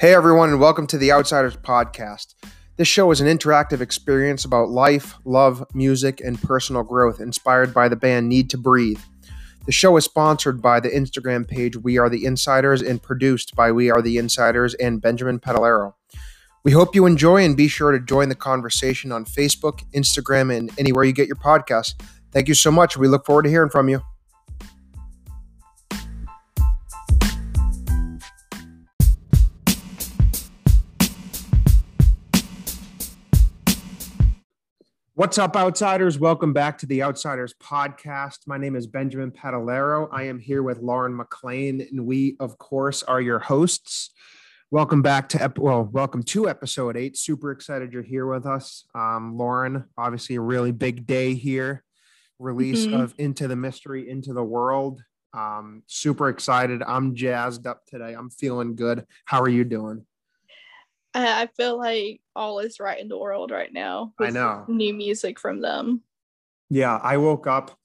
Hey, everyone, and welcome to the Outsiders Podcast. This show is an interactive experience about life, love, music, and personal growth inspired by the band Need to Breathe. The show is sponsored by the Instagram page We Are the Insiders and produced by We Are the Insiders and Benjamin Pedalero. We hope you enjoy and be sure to join the conversation on Facebook, Instagram, and anywhere you get your podcasts. Thank you so much. We look forward to hearing from you. What's up, outsiders? Welcome back to the Outsiders Podcast. My name is Benjamin Padalero. I am here with Lauren McLean, and we, of course, are your hosts. Welcome back to ep- well, welcome to episode eight. Super excited you're here with us, um, Lauren. Obviously, a really big day here. Release Mhm. of Into the Mystery, Into the World. Um, super excited. I'm jazzed up today. I'm feeling good. How are you doing? I I feel like all is right in the world right now. I know. new music from them. Yeah, I woke up.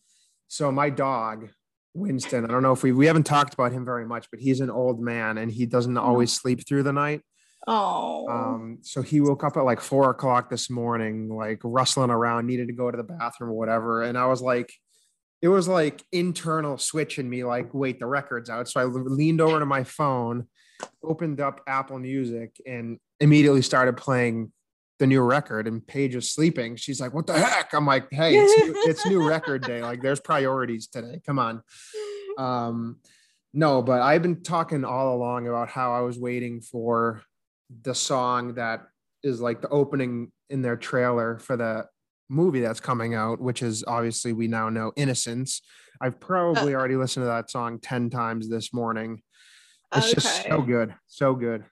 So my dog, Winston, I don't know if we we haven't talked about him very much, but he's an old man and he doesn't always sleep through the night. Oh, Um, so he woke up at like four o'clock this morning, like rustling around, needed to go to the bathroom or whatever. And I was like, it was like internal switch in me, like, wait, the record's out. So I leaned over to my phone, opened up Apple Music, and immediately started playing the new record. And Paige is sleeping. She's like, what the heck? I'm like, hey, it's new, it's new record day. Like, there's priorities today. Come on. Um, no, but I've been talking all along about how I was waiting for the song that is like the opening in their trailer for the movie that's coming out, which is obviously we now know Innocence. I've probably already listened to that song 10 times this morning. It's just so good. So good.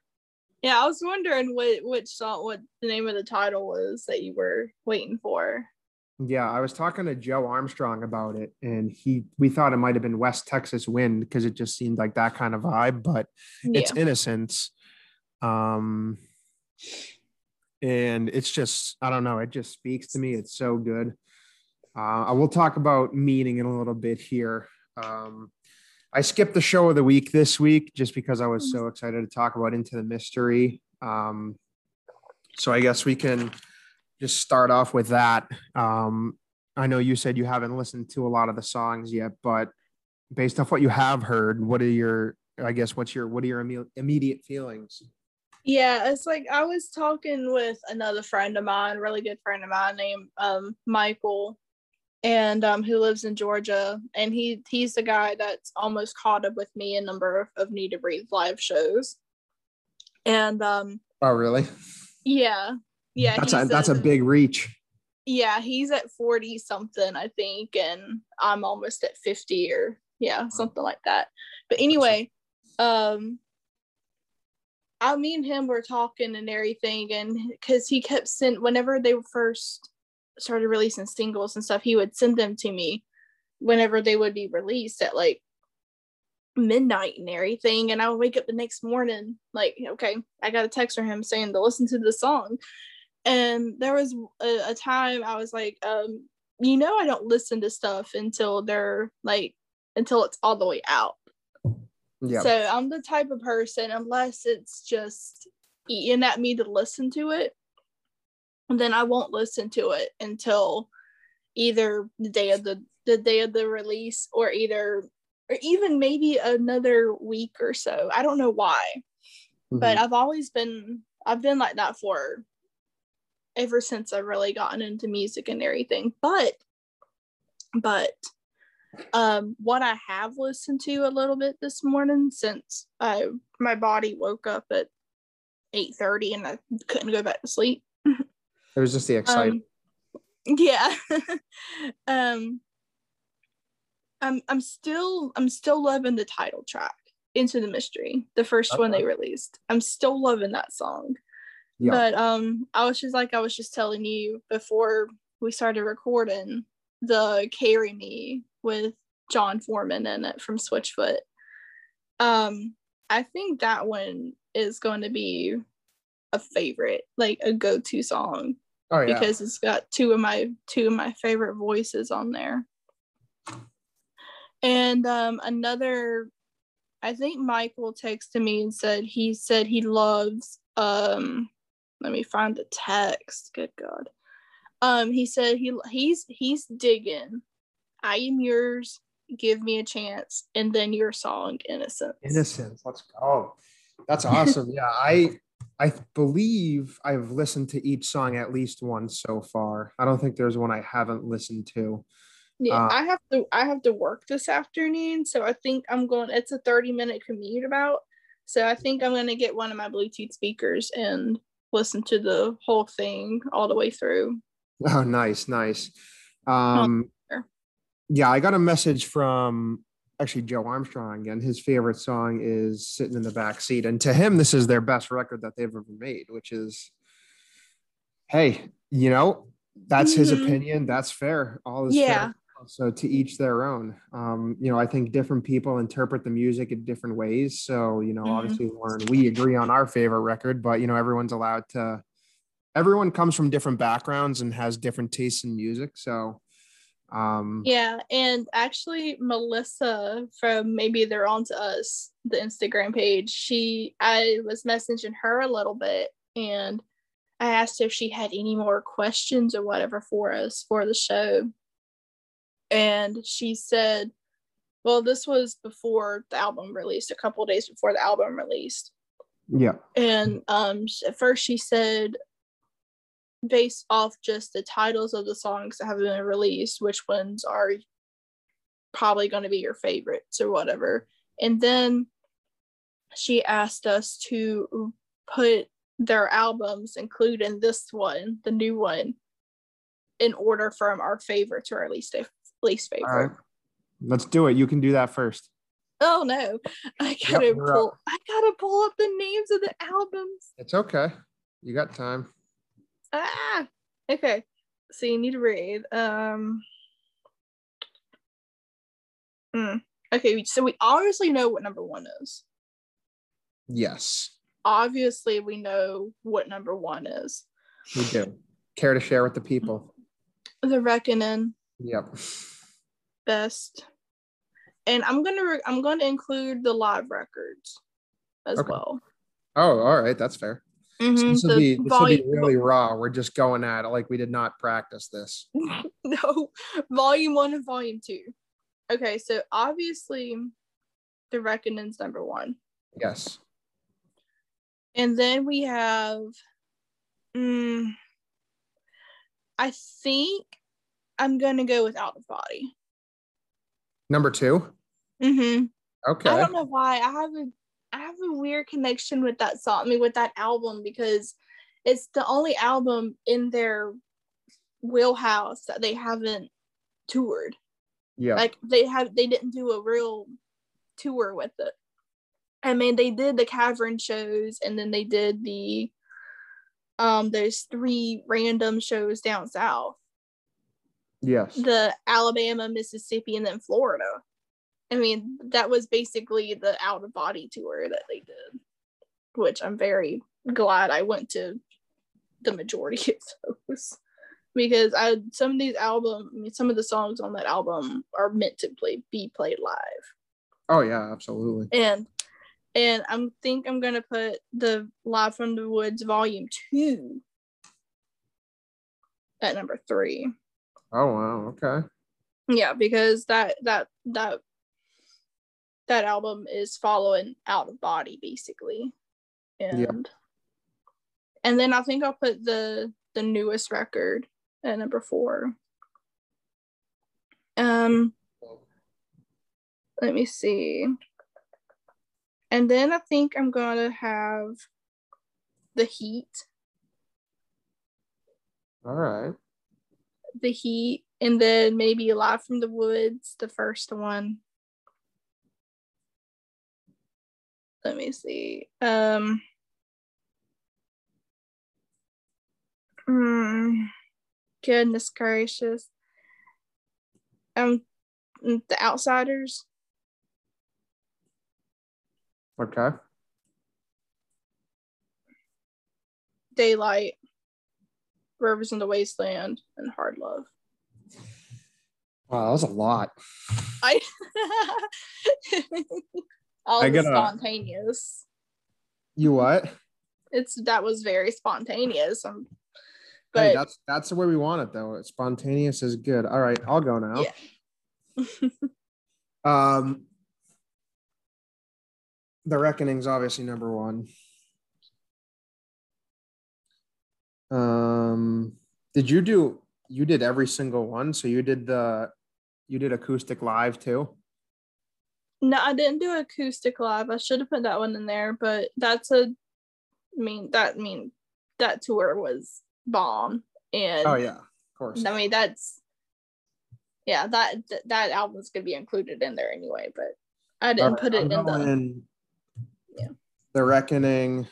Yeah. I was wondering what which song, what the name of the title was that you were waiting for. Yeah, I was talking to Joe Armstrong about it, and he we thought it might have been West Texas Wind because it just seemed like that kind of vibe, but it's innocence um and it's just i don't know it just speaks to me it's so good uh, i will talk about meaning in a little bit here um i skipped the show of the week this week just because i was so excited to talk about into the mystery. Um so i guess we can just start off with that. Um i know you said you haven't listened to a lot of the songs yet but based off what you have heard what are your i guess what's your what are your imme- immediate feelings? Yeah. It's like I was talking with another friend of mine, really good friend of mine named um Michael, and um who lives in Georgia, and he he's the guy that's almost caught up with me a number of, Need to Breathe live shows, and um oh really? yeah. Yeah that's he a that's a big reach. Yeah he's at 40 something i think and i'm almost at 50 or yeah something like that. But anyway um i me and him were talking and everything and because he kept sent whenever they were first started releasing singles and stuff he would send them to me whenever they would be released at like midnight and everything and i would wake up the next morning like okay i got a text from him saying to listen to the song. And there was a, a time i was like um you know i don't listen to stuff until they're like until it's all the way out. Yeah. So i'm the type of person unless it's just eating at me to listen to it then i won't listen to it until either the day of the the day of the release or either or even maybe another week or so i don't know why but Mhm. I've always been I've been like that for ever since I've really gotten into music and everything. But but um what I have listened to a little bit this morning since I my body woke up at 8:30 and I couldn't go back to sleep. It was just the excitement Um, yeah. um I'm I'm still I'm still loving the title track into the mystery the first one they released. I'm still loving that song. Yeah. But um i was just like i was just telling you before we started recording the carry me with jon foreman in it from switchfoot. Um i think that one is going to be a favorite like a go-to song oh yeah because it's got two of my two of my favorite voices on there and um another I think Michael texted me and said he said he loves um let me find the text. Good God. Um he said he he's he's digging. I am yours. Give me a chance, and then your song, Innocence. Innocence. Let's go. That's awesome. yeah, I I believe I've listened to each song at least once so far. I don't think there's one I haven't listened to. Yeah, uh, I have to I have to work this afternoon, so I think I'm going it's a 30 minute commute about. So I think I'm gonna get one of my Bluetooth speakers and listen to the whole thing all the way through. Oh, nice, nice. Um, yeah, I got a message from actually Joe Armstrong again. His favorite song is "Sitting in the Back Seat," and to him, this is their best record that they've ever made. Which is, hey, you know, that's mm-hmm. his opinion. That's fair. All is yeah. fair. So to each their own. Um, you know, I think different people interpret the music in different ways. So you know, mm-hmm. obviously, Lauren, we agree on our favorite record, but you know, everyone's allowed to. Everyone comes from different backgrounds and has different tastes in music. So um, yeah, and actually, Melissa from maybe they're on to us, the Instagram page. She, I was messaging her a little bit, and I asked if she had any more questions or whatever for us for the show, and she said, "Well, this was before the album released, a couple days before the album released." Yeah, and um, at first she said, based off just the titles of the songs that have been released, which ones are probably going to be your favorites or whatever. And then she asked us to put their albums, including this one, the new one, in order from our favorite to our least least favorite. All right. Let's do it. You can do that first. Oh no. I gotta yep, pull up. I gotta pull up the names of the albums. It's okay. You got time. Ah, okay. So you need to read. Um. Mm, okay, so we obviously know what number one is. Yes. Obviously, we know what number one is. We do. Care to share with the people? The Reckoning. Yep. Best. And I'm gonna re- I'm gonna include the live records as okay. well. Oh, all right, that's fair. Mm-hmm. This, will be, this will be really raw. We're just going at it like we did not practice this. no, volume one and volume two. Okay, so obviously, the Reckoning's number one. Yes. And then we have, um, I think I'm gonna go with Out of Body. Number 2 Mm-hmm. Okay. I don't know why. I have a I have a weird connection with that song, I mean, with that album because it's the only album in their wheelhouse that they haven't toured. Yeah. Like they have they didn't do a real tour with it. I mean, they did the cavern shows and then they did the um those three random shows down south. Yes. The Alabama, Mississippi, and then Florida. I mean, that was basically the out of body tour that they did, which I'm very glad I went to the majority of those because I some of these album, I mean, some of the songs on that album are meant to play be played live. Oh yeah, absolutely. And and I think I'm gonna put the Live from the Woods Volume Two at number three. Oh wow, okay. Yeah, because that that that that album is following out of body basically. And yep. and then i think i'll put the the newest record at number four. Um let me see. And then i think i'm gonna have the heat. All right. The heat and then maybe live from the woods the first one let me see. Um, mm, goodness gracious. Um, the outsiders. Okay. Daylight, Rivers in the Wasteland, and Hard Love. Wow, that was a lot. I all I the gotta- spontaneous. You what? It's that was very spontaneous. Um, hey, but that's that's the way we want it though. Spontaneous is good. All right, I'll go now. Yeah. um The Reckoning's obviously number one. Um did you do you did every single one? So you did the you did acoustic live too? No, I didn't do acoustic live. I should have put that one in there, but that's a I mean that I mean that tour was bomb. And Oh yeah, of course. I mean that's yeah, that that, album's gonna be included in there anyway, but I didn't right, put it I'm in the going Yeah. The Reckoning.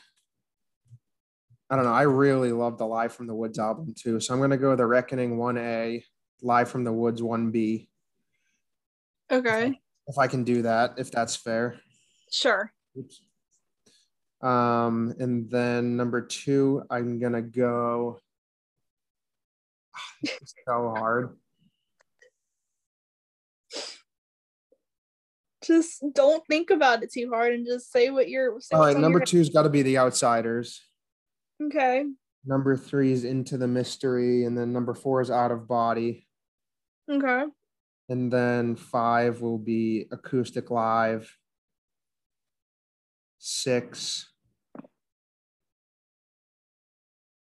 I don't know. I really love the Live from the Woods album too. So I'm gonna go The Reckoning 1A, Live from the Woods 1B. Okay. If I can do that, if that's fair. Sure. Oops. Um, and then number two, I'm gonna go. So hard. Just don't think about it too hard and just say what you're say All right, number two's got to be The Outsiders. Okay. Number three is Into the Mystery, and then number four is Out of Body. Okay. And then five will be acoustic live. Six.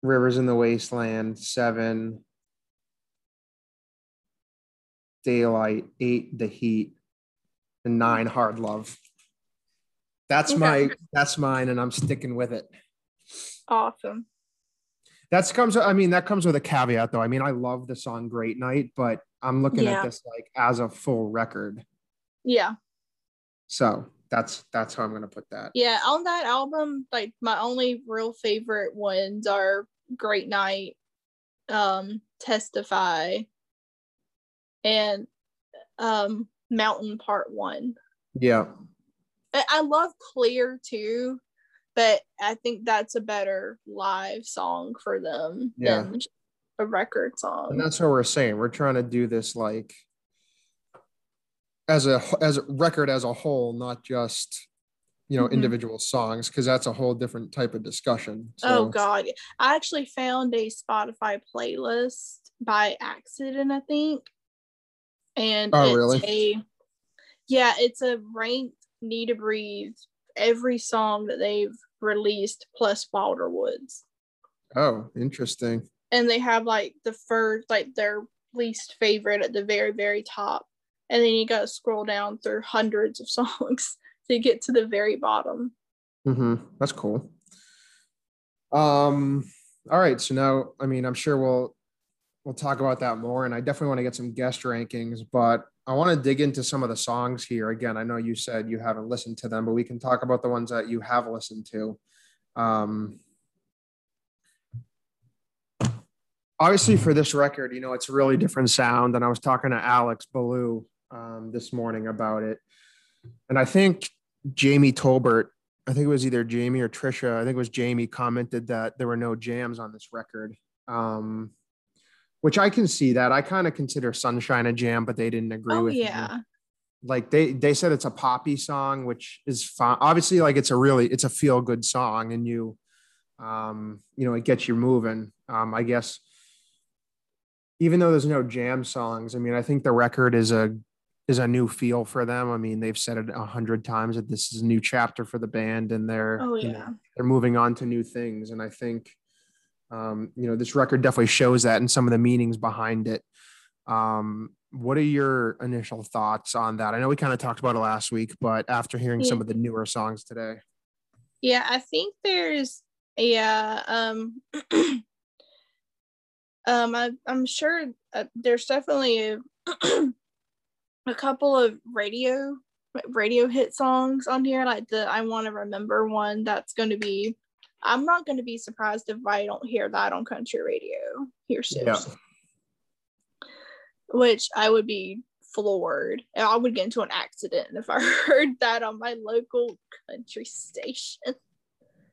Rivers in the Wasteland. Seven. Daylight. Eight. The Heat. And nine. Hard Love. That's Okay. my that's mine, and I'm sticking with it. Awesome. That's comes. I mean, that comes with a caveat, though. I mean, I love the song "Great Night," but I'm looking Yeah. at this like as a full record. Yeah. So that's that's how I'm gonna put that. Yeah. On that album, like my only real favorite ones are Great Night, um, Testify, and um Mountain Part One. Yeah, I I love Clear too, but I think that's a better live song for them Yeah. than a record song. and that's what we're saying. We're trying to do this like as a as a record as a whole, not just you know Mhm. individual songs, because that's a whole different type of discussion. So, Oh God. I actually found a Spotify playlist by accident, I think. And Oh, it's really? a yeah, it's a ranked need to breathe every song that they've released plus Wilder Woods. Oh, interesting. And they have like the first like their least favorite at the very, very top. And then you gotta scroll down through hundreds of songs to get to the very bottom. hmm That's cool. Um. All right. So now, I mean, I'm sure we'll we'll talk about that more, and I definitely want to get some guest rankings, but I want to dig into some of the songs here. Again, I know you said you haven't listened to them, but we can talk about the ones that you have listened to. Um. Obviously, for this record, you know, it's a really different sound. And I was talking to Alex Ballou um, this morning about it. And I think Jamie Tolbert I think it was either Jamie or Trisha. I think it was Jamie commented that there were no jams on this record, um, which I can see that. I kind of consider Sunshine a jam, but they didn't agree Oh with me. yeah. Like they they said it's a poppy song, which is fine. Obviously, like it's a really it's a feel good song, and you, um, you know, it gets you moving. Um, I guess even though there's no jam songs, I mean, I think the record is a is a new feel for them. I mean, they've said it a hundred times that this is a new chapter for the band, and they're Oh you know, they're moving on to new things. And I think, um, you know, this record definitely shows that and some of the meanings behind it. Um, what are your initial thoughts on that? I know we kind of talked about it last week, but after hearing some of the newer songs today, Yeah, I think there's yeah, um um I, I'm sure uh, there's definitely a, a couple of radio radio hit songs on here like the I want to remember one that's going to be I'm not going to be surprised if I don't hear that on country radio here soon. Yeah. Which I would be floored. And I would get into an accident if I heard that on my local country station. If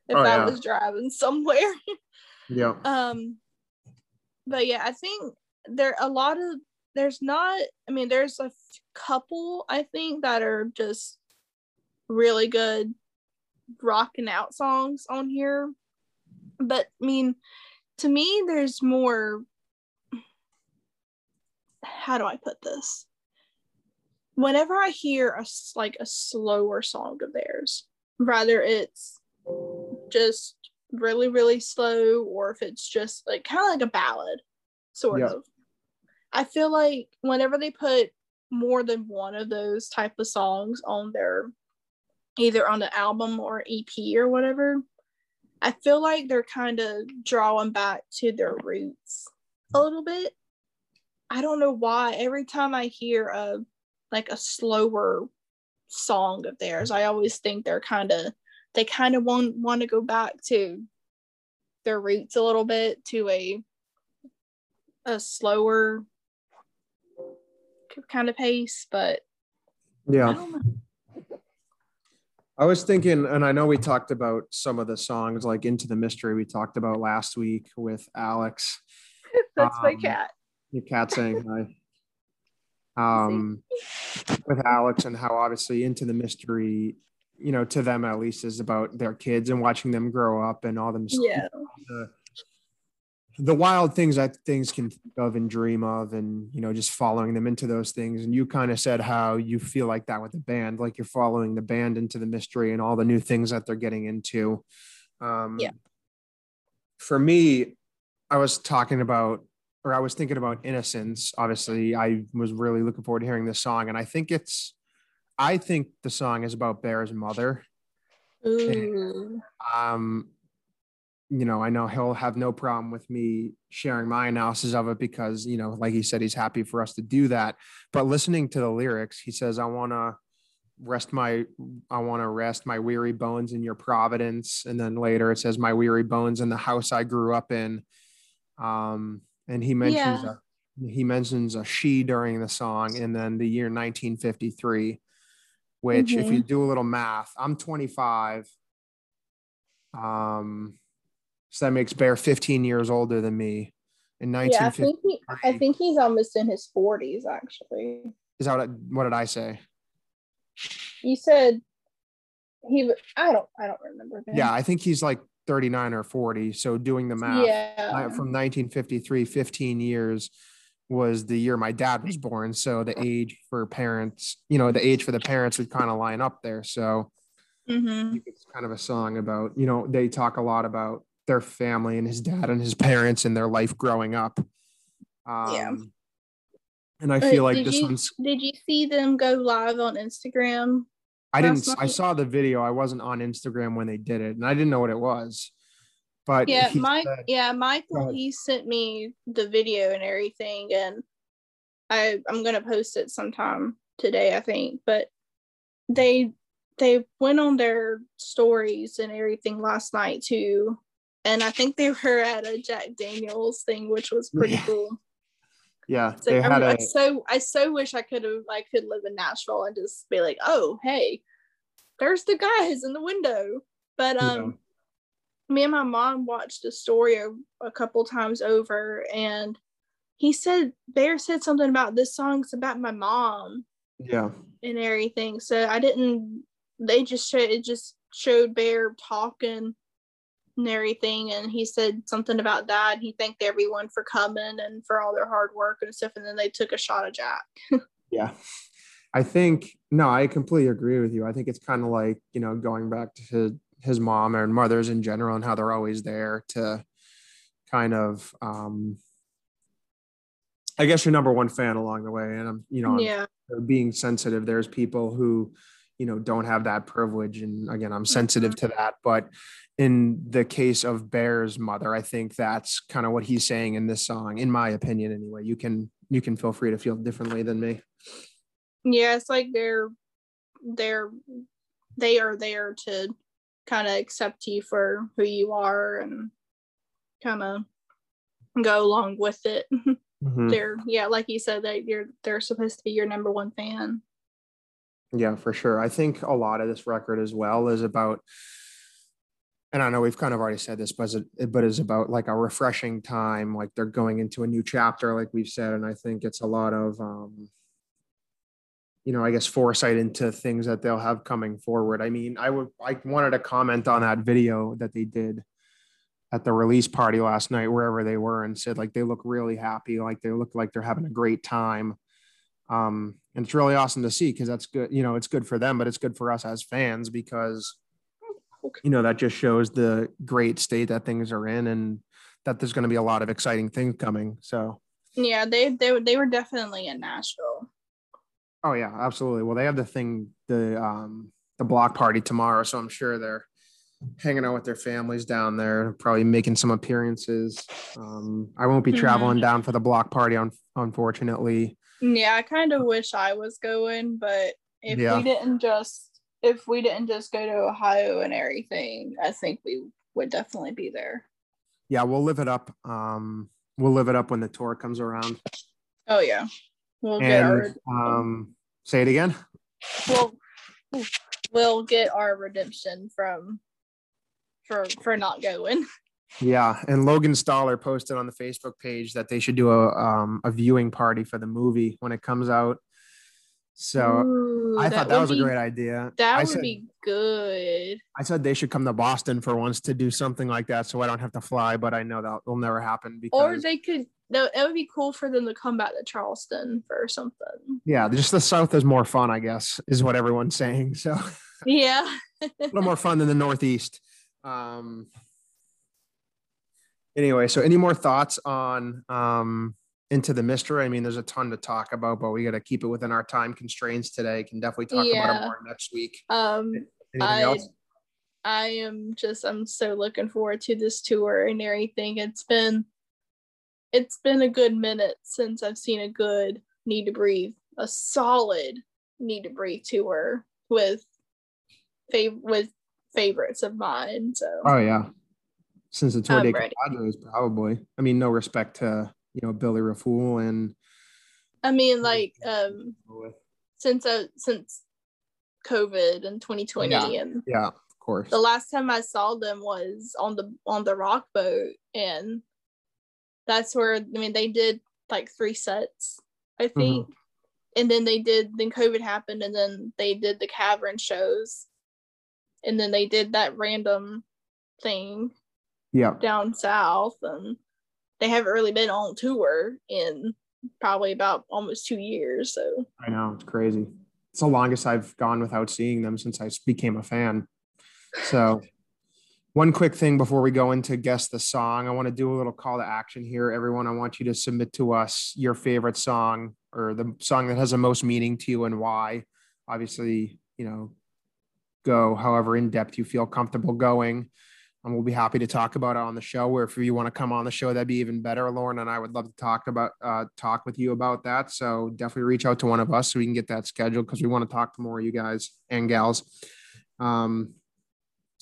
Oh, I yeah. was driving somewhere. yeah, Um but yeah, I think there a lot of there's not I mean there's a couple I think that are just really good rocking out songs on here. But I mean, to me, there's more. How do I put this? Whenever I hear a like a slower song of theirs, rather it's just really really slow or if it's just like kind of like a ballad, sort Yeah. of. I feel like whenever they put more than one of those type of songs on their either on the album or EP or whatever, I feel like they're kind of drawing back to their roots a little bit. I don't know why. Every time I hear a like a slower song of theirs, I always think they're kind of they kind of want want to go back to their roots a little bit to a a slower kind of pace, but Yeah. don't. I was thinking, and I know we talked about some of the songs like Into the Mystery we talked about last week with Alex. That's my Um, cat. Your cat saying hi. Um, with Alex and how obviously Into the Mystery, you know, to them at least is about their kids and watching them grow up and all them Yeah. the, the wild things that things can think of and dream of and you know just following them into those things and you kind of said how you feel like that with the band like you're following the band into the mystery and all the new things that they're getting into um Yeah. for me i was talking about or i was thinking about innocence obviously i was really looking forward to hearing this song and i think it's i think the song is about bear's mother. Ooh. um you know i know he'll have no problem with me sharing my analysis of it because you know like he said he's happy for us to do that. But listening to the lyrics he says i want to rest my i want to rest my weary bones in your providence. And then later it says my weary bones in the house i grew up in. Um and he mentions Yeah. a, he mentions a she during the song and then the year 1953 which if Mhm. you do a little math i'm 25 um so that makes bear 15 years older than me in 19- Yeah, I think he, I think he's almost in his forties. Actually, is that what, what did i say you said he. I don't. I don't remember. yeah i think he's like 39 or 40 so doing the math Yeah. From 1953 15 years was the year my dad was born. So the age for parents you know the age for the parents would kind of line up there. So hmm it's kind of a song about you know they talk a lot about their family and his dad and his parents and their life growing up. Um, Yeah. and i feel like this you, one's Did you see them go live on Instagram? i didn't i saw the video. I wasn't on instagram when they did it and i didn't know what it was but Yeah, Mike. said- Yeah, Michael. He sent me the video and everything, and I I'm gonna post it sometime today, I think. But they they went on their stories and everything last night too, and I think they were at a Jack Daniels thing, which was pretty Yeah. cool. yeah So they I, I a so I so wish I could have I could live in Nashville and just be like, oh hey, there's the guys in the window. But um, me and my mom watched the story a, a couple times over, and he said Bear said something about this song's about my mom yeah and everything. So I didn't. They just showed it just showed Bear talking and everything, and he said something about that. He thanked everyone for coming and for all their hard work and stuff, and then they took a shot of Jack. Yeah. I think no, I completely agree with you. I think it's kind of like, you know, going back to his, mom and mothers in general and how they're always there to kind of um I guess your number one fan along the way. And I'm, you know, I'm being sensitive. There's people who, you know, don't have that privilege. And again, I'm sensitive to that. But in the case of Bear's mother, I think that's kind of what he's saying in this song, in my opinion, anyway. You can you can feel free to feel differently than me. yeah. It's like they're they're they are there to kind of accept you for who you are and kind of go along with it. Mhm. they're yeah, like you said, that you're they're supposed to be your number one fan. Yeah, for sure. I think a lot of this record as well is about, and I know we've kind of already said this, but it, but is about like a refreshing time, like they're going into a new chapter, like we've said, and I think it's a lot of, um, you know, I guess foresight into things that they'll have coming forward. I mean, I would I wanted to comment on that video that they did at the release party last night, wherever they were, and said like they look really happy, like they look like they're having a great time. Um, and it's really awesome to see because that's good, you know, it's good for them, but it's good for us as fans because you know that just shows the great state that things are in and that there's going to be a lot of exciting things coming. So yeah, they they they were definitely in Nashville. Oh yeah, absolutely. Well, they have the thing, the um the block party tomorrow, so I'm sure they're hanging out with their families down there, probably making some appearances. Um, I won't be mm-hmm. traveling down for the block party, un- unfortunately. Yeah, I kind of wish I was going, but if yeah. we didn't just if we didn't just go to Ohio and everything, I think we would definitely be there. Yeah, we'll live it up. Um, we'll live it up when the tour comes around. Oh yeah, we'll and, get our. Um, say it again. We'll we'll get our redemption from for for not going. Yeah, and Logan Stoller posted on the Facebook page that they should do a um, a viewing party for the movie when it comes out. So Ooh, I thought that was be, a great idea. That I would said, be good. I said they should come to Boston for once to do something like that, so I don't have to fly. But I know that will never happen. Because, or they could. No, it would be cool for them to come back to Charleston for something. Yeah, just the South is more fun, I guess, is what everyone's saying. So yeah, a little more fun than the Northeast. Um. Anyway, so any more thoughts on um into the mystery. I mean, there's a ton to talk about, but we got to keep it within our time constraints today. Can definitely talk yeah. about it more next week. Um, Anything I, else? I am just I'm so looking forward to this tour and everything. It's been it's been a good minute since I've seen a good Need to Breathe, a solid Need to Breathe tour with fav- with favorites of mine. So oh yeah, since the Tour I'm de probably. I mean, no respect to you know Billy Raffoul and I mean like um since uh, since COVID and 2020 yeah. and yeah of course the last time I saw them was on the on the rock boat and that's where I mean they did like three sets I mm-hmm. think mm-hmm. and then they did then COVID happened and then they did the cavern shows and then they did that random thing yeah down south and they haven't really been on tour in probably about almost two years. So I know it's crazy. It's the longest I've gone without seeing them since I became a fan. So, one quick thing before we go into guess the song, I want to do a little call to action here. Everyone, I want you to submit to us your favorite song or the song that has the most meaning to you and why. Obviously, you know, go however in depth you feel comfortable going and we'll be happy to talk about it on the show. Or if you want to come on the show, that'd be even better. Lauren and I would love to talk about uh, talk with you about that. So definitely reach out to one of us so we can get that scheduled because we want to talk to more of you guys and gals. Um,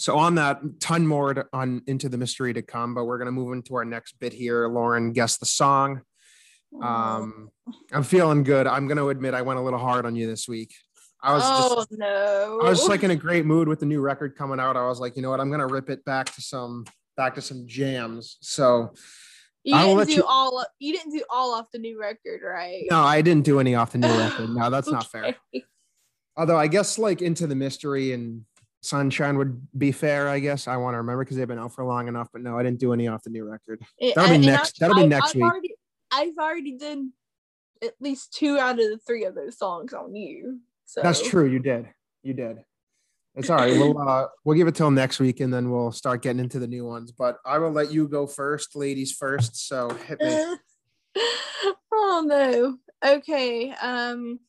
so on that, ton more to, on into the mystery to come, but we're gonna move into our next bit here. Lauren, guess the song. Um, I'm feeling good. I'm gonna admit I went a little hard on you this week. I was oh just, no. I was like in a great mood with the new record coming out. I was like, you know what, I'm gonna rip it back to some back to some jams. So you didn't do you... all you didn't do all off the new record, right? No, I didn't do any off the new record. No, that's okay. not fair. Although I guess like into the mystery and Sunshine would be fair, I guess. I want to remember because they've been out for long enough, but no, I didn't do any off the new record. That'll be next. that'll be next I've week. Already, I've already done at least two out of the three of those songs on you. So that's true. You did. You did. It's all right. We'll uh, we'll give it till next week, and then we'll start getting into the new ones. But I will let you go first, ladies first. So hit me. oh no. Okay. Um.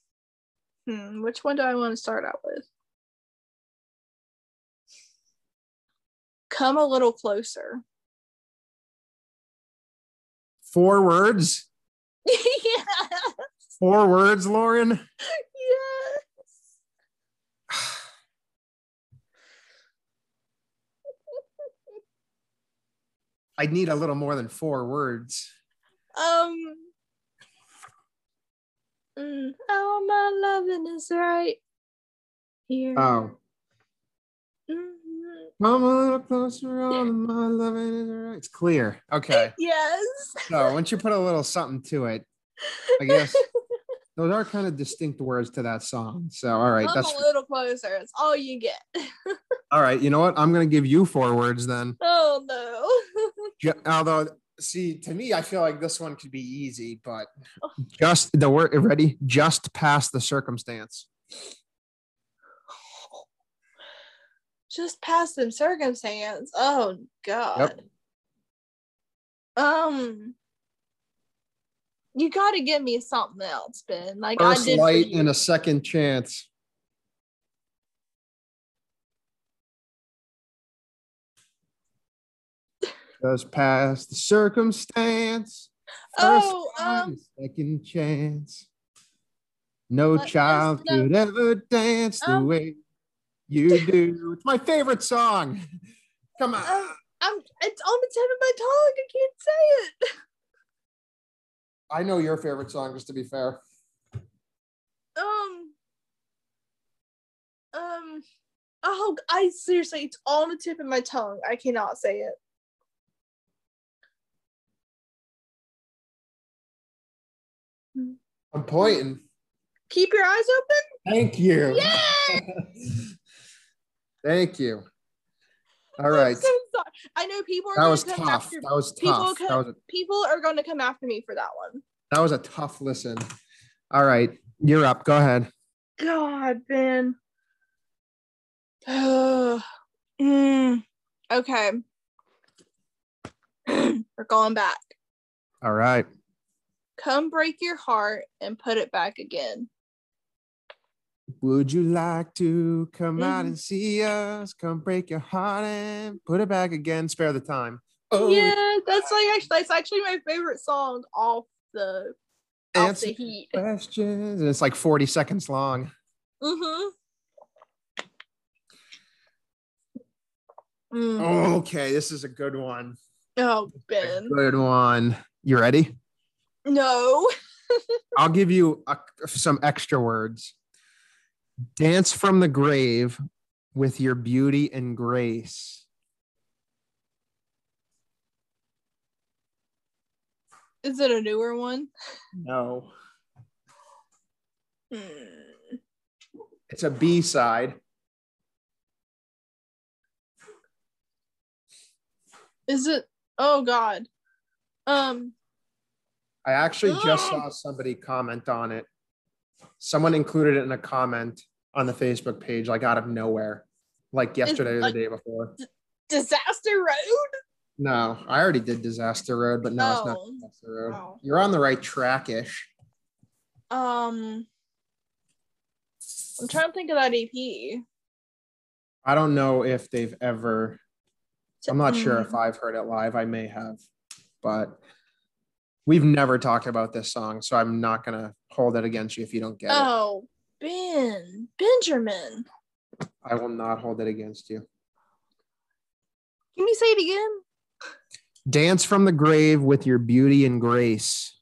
Hmm. Which one do I want to start out with? Come a little closer. Four words. yeah. Four words, Lauren. Yes. I'd need a little more than four words. Um. Mm, oh, my loving is right here. Oh. Mm-hmm. I'm a little closer on my loving is right. It's clear. Okay. Yes. So once you put a little something to it, I guess those are kind of distinct words to that song. So all right, Come that's a little closer. It's all you get. all right. You know what? I'm gonna give you four words then. oh no. Ju- Although, see, to me, I feel like this one could be easy, but Oh. just the word ready, just past the circumstance. Just past them circumstance. Oh god. Um you gotta give me something else, Ben. Like First I did. light and a second chance. Just past the circumstance. First Oh, um, second chance. No child no- could ever dance the Um, way you do. It's my favorite song. Come on. Um, I'm it's on the tip of my tongue. I can't say it. I know your favorite song, just to be fair. Um Um Oh I seriously it's on the tip of my tongue. I cannot say it. I'm pointing. Keep your eyes open. Thank you. Yeah. Thank you. All I'm right. so sorry. I know people are That gonna was come tough. after That was tough. can- That was a, people are gonna come after me for that one. that was a tough listen. All right. You're up. Go ahead. God, Ben. Mm, okay. We're going back. All right. Come break your heart and put it back again. Would you like to come out Mhm. and see us? Come break your heart and put it back again. Spare the time. Oh, yeah, that's like actually that's actually my favorite song off the off answer the heat. questions. And it's like 40 seconds long. Mm-hmm. Mm. Okay. This is a good one. oh, Ben. good one. You ready? No. I'll give you a, some extra words. Dance from the grave with your beauty and grace. Is it a newer one? No. Hmm. It's a B side. Is it? Oh God. Um. I actually just saw somebody comment on it. Someone included it in a comment on the Facebook page, like out of nowhere, like yesterday or the day before. Disaster Road. No, I already did Disaster Road, but no, it's not Oh. Disaster Road. Oh. You're on the right track ish. Um. I'm trying to think of that EP. I don't know if they've ever, I'm not sure Mm. if I've heard it live. I may have, but we've never talked about this song. So I'm not going to hold it against you if you don't get it. Oh, Ben Benjamin. I will not hold it against you. Can you say it again? Dance from the grave with your beauty and grace.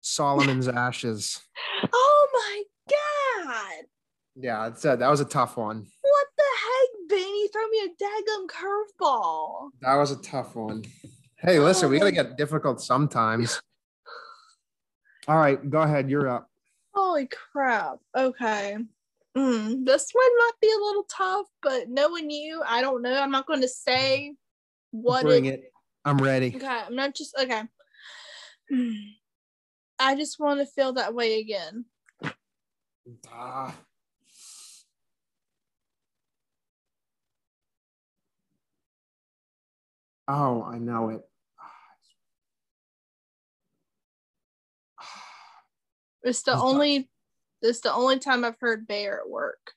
Solomon's ashes. Oh my God! Yeah, it's a, that was a tough one. What the heck, Ben? You throw me a daggum curveball. That was a tough one. Hey, listen, we gotta oh. get difficult sometimes. All right, go ahead. You're up. Holy crap. Okay. Mm, this one might be a little tough, but knowing you, I don't know. I'm not going to say what Bring it it. I'm ready. Okay, I'm not just okay. I just want to feel that way again. Ah. Oh, I know it. It's the It's only it's the only time I've heard Bear at work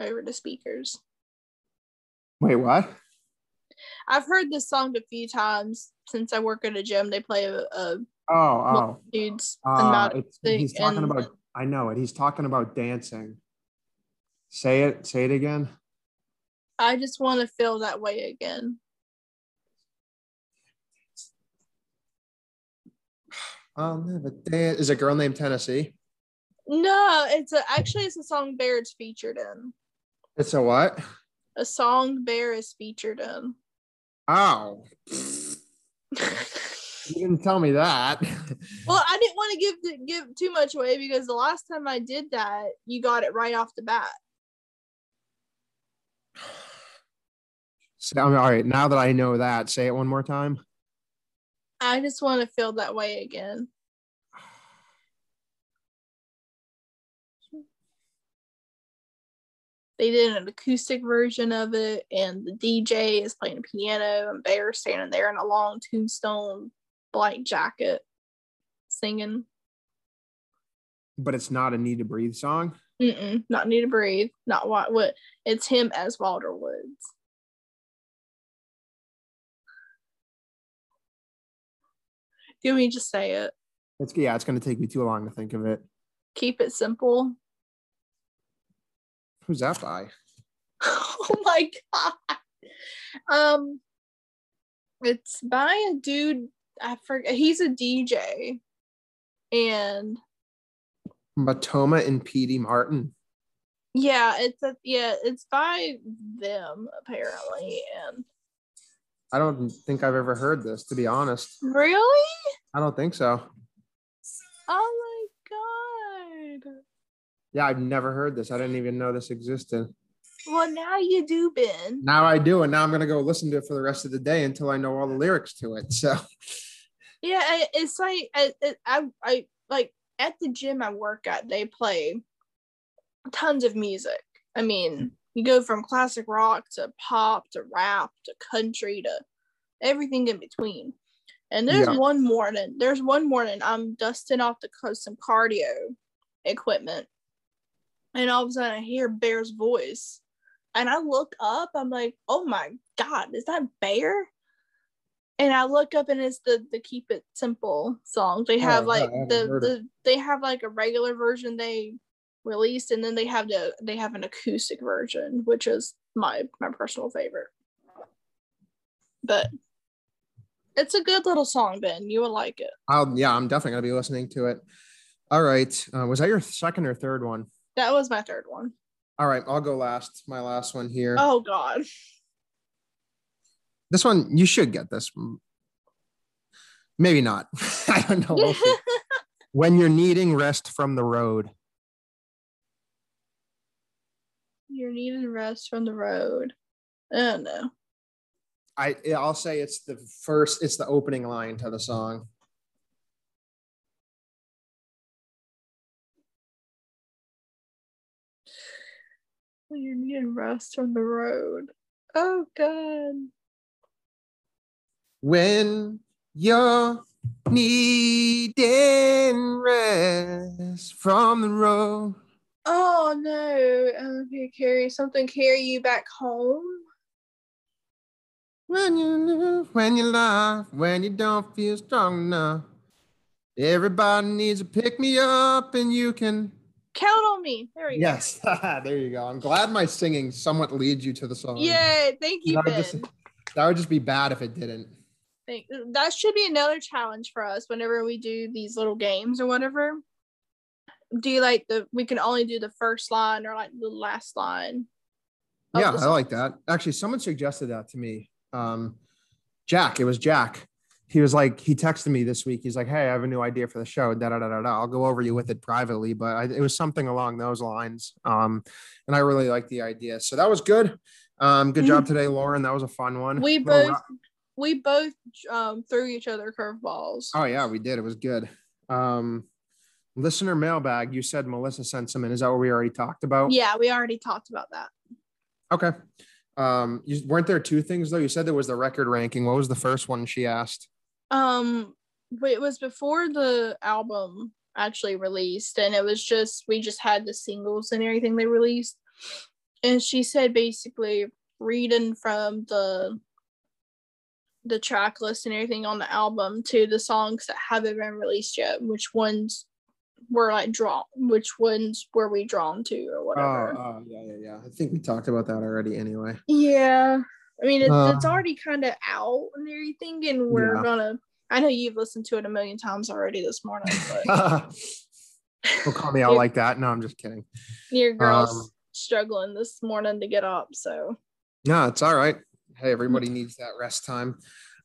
over the speakers. Wait, what? I've heard this song a few times since I work at a gym. They play a, a Oh, oh. dudes Uh, amount of it's, thing he's talking and- about. I know it. He's talking about dancing. Say it. Say it again. I just want to feel that way again. Oh, I'll never dance. Is a girl named Tennessee? No, it's a actually it's a song Bear is featured in. It's a what? A song Bear is featured in. Oh, You didn't tell me that. well, I didn't want to give give too much away because the last time I did that, you got it right off the bat. So, all right, now that I know that, say it one more time. I just want to feel that way again. They did an acoustic version of it, and the DJ is playing a piano, and Bear standing there in a long tombstone black jacket singing. But it's not a Need to Breathe song. Mm-mm, not Need to Breathe. Not what? What? It's him as Walter Woods. Do me just say it? It's yeah. It's going to take me too long to think of it. Keep it simple. Who's that by? oh my god. Um, it's by a dude. I forget. He's a DJ, and Matoma and Petey Martin. Yeah, it's a yeah. It's by them apparently, and I don't think I've ever heard this. To be honest, really, I don't think so. Oh my god. Yeah, I've never heard this. I didn't even know this existed. Well, now you do, Ben. Now I do, and now I'm gonna go listen to it for the rest of the day until I know all the lyrics to it. So. Yeah, it's like I, I, I like at the gym I work at. They play tons of music. I mean, you go from classic rock to pop to rap to country to everything in between. And there's yeah. one morning, there's one morning I'm dusting off the some cardio equipment and all of a sudden I hear Bear's voice. And I look up, I'm like, oh my God, is that Bear? And I look up and it's the the Keep It Simple song. They have oh, like the, the they have like a regular version they released and then they have the they have an acoustic version, which is my my personal favorite. But it's a good little song, Ben. You will like it. I'll yeah, I'm definitely gonna be listening to it. All right. Uh, was that your second or third one? That was my third one. All right, I'll go last. My last one here. Oh God. This one you should get this. Maybe not. I don't know. When you're needing rest from the road. You're needing rest from the road. I don't know. I I'll say it's the first. It's the opening line to the song. You're needing rest from the road. Oh God. When you're needing rest from the road. Oh no. Okay, carry something carry you back home. When you when you laugh, when you don't feel strong enough. Everybody needs to pick me up and you can Count on me. There we yes. go. Yes. there you go. I'm glad my singing somewhat leads you to the song. Yay. Thank you, that. Would just, that would just be bad if it didn't. Thank, that should be another challenge for us whenever we do these little games or whatever. Do you like the, we can only do the first line or like the last line? Yeah, I like that. Actually, someone suggested that to me. Um, Jack, it was Jack he was like, he texted me this week. He's like, Hey, I have a new idea for the show. Da da da da. da. I'll go over you with it privately, but I, it was something along those lines. Um, and I really like the idea. So that was good. Um, good job mm-hmm. today, Lauren. That was a fun one. We both, we both um, threw each other curveballs. Oh yeah, we did. It was good. Um, listener mailbag. You said Melissa sent some in. Is that what we already talked about? Yeah, we already talked about that. Okay. Um, you weren't there two things though? You said there was the record ranking. What was the first one she asked? Um, it was before the album actually released, and it was just we just had the singles and everything they released. And she said basically reading from the the track list and everything on the album to the songs that haven't been released yet, which ones were like drawn, which ones were we drawn to or whatever. Oh, oh yeah, yeah, yeah. I think we talked about that already anyway. Yeah. I mean, it, uh, it's already kind of out and everything, and we're yeah. gonna. I know you've listened to it a million times already this morning, but don't call me out like that. No, I'm just kidding. Your girl's um, struggling this morning to get up, so. No, it's all right. Hey, everybody needs that rest time.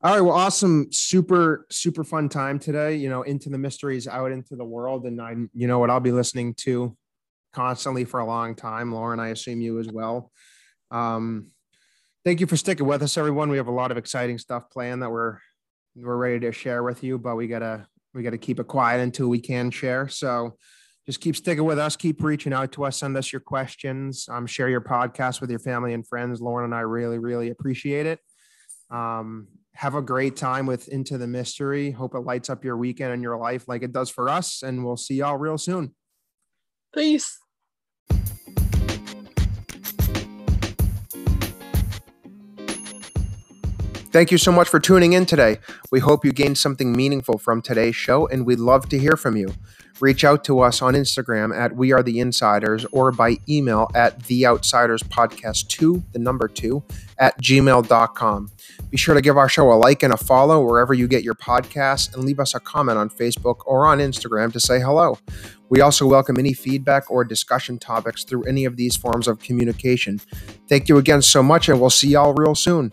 All right. Well, awesome. Super, super fun time today. You know, into the mysteries out into the world. And I, you know what I'll be listening to constantly for a long time. Lauren, I assume you as well. Um, thank you for sticking with us, everyone. We have a lot of exciting stuff planned that we're we're ready to share with you, but we gotta we gotta keep it quiet until we can share. So just keep sticking with us. Keep reaching out to us. Send us your questions. Um, share your podcast with your family and friends. Lauren and I really, really appreciate it. Um, have a great time with Into the Mystery. Hope it lights up your weekend and your life like it does for us. And we'll see y'all real soon. Peace. Thank you so much for tuning in today. We hope you gained something meaningful from today's show, and we'd love to hear from you. Reach out to us on Instagram at We Are the Insiders or by email at The Outsiders Podcast 2, the number 2, at gmail.com. Be sure to give our show a like and a follow wherever you get your podcasts and leave us a comment on Facebook or on Instagram to say hello. We also welcome any feedback or discussion topics through any of these forms of communication. Thank you again so much, and we'll see y'all real soon.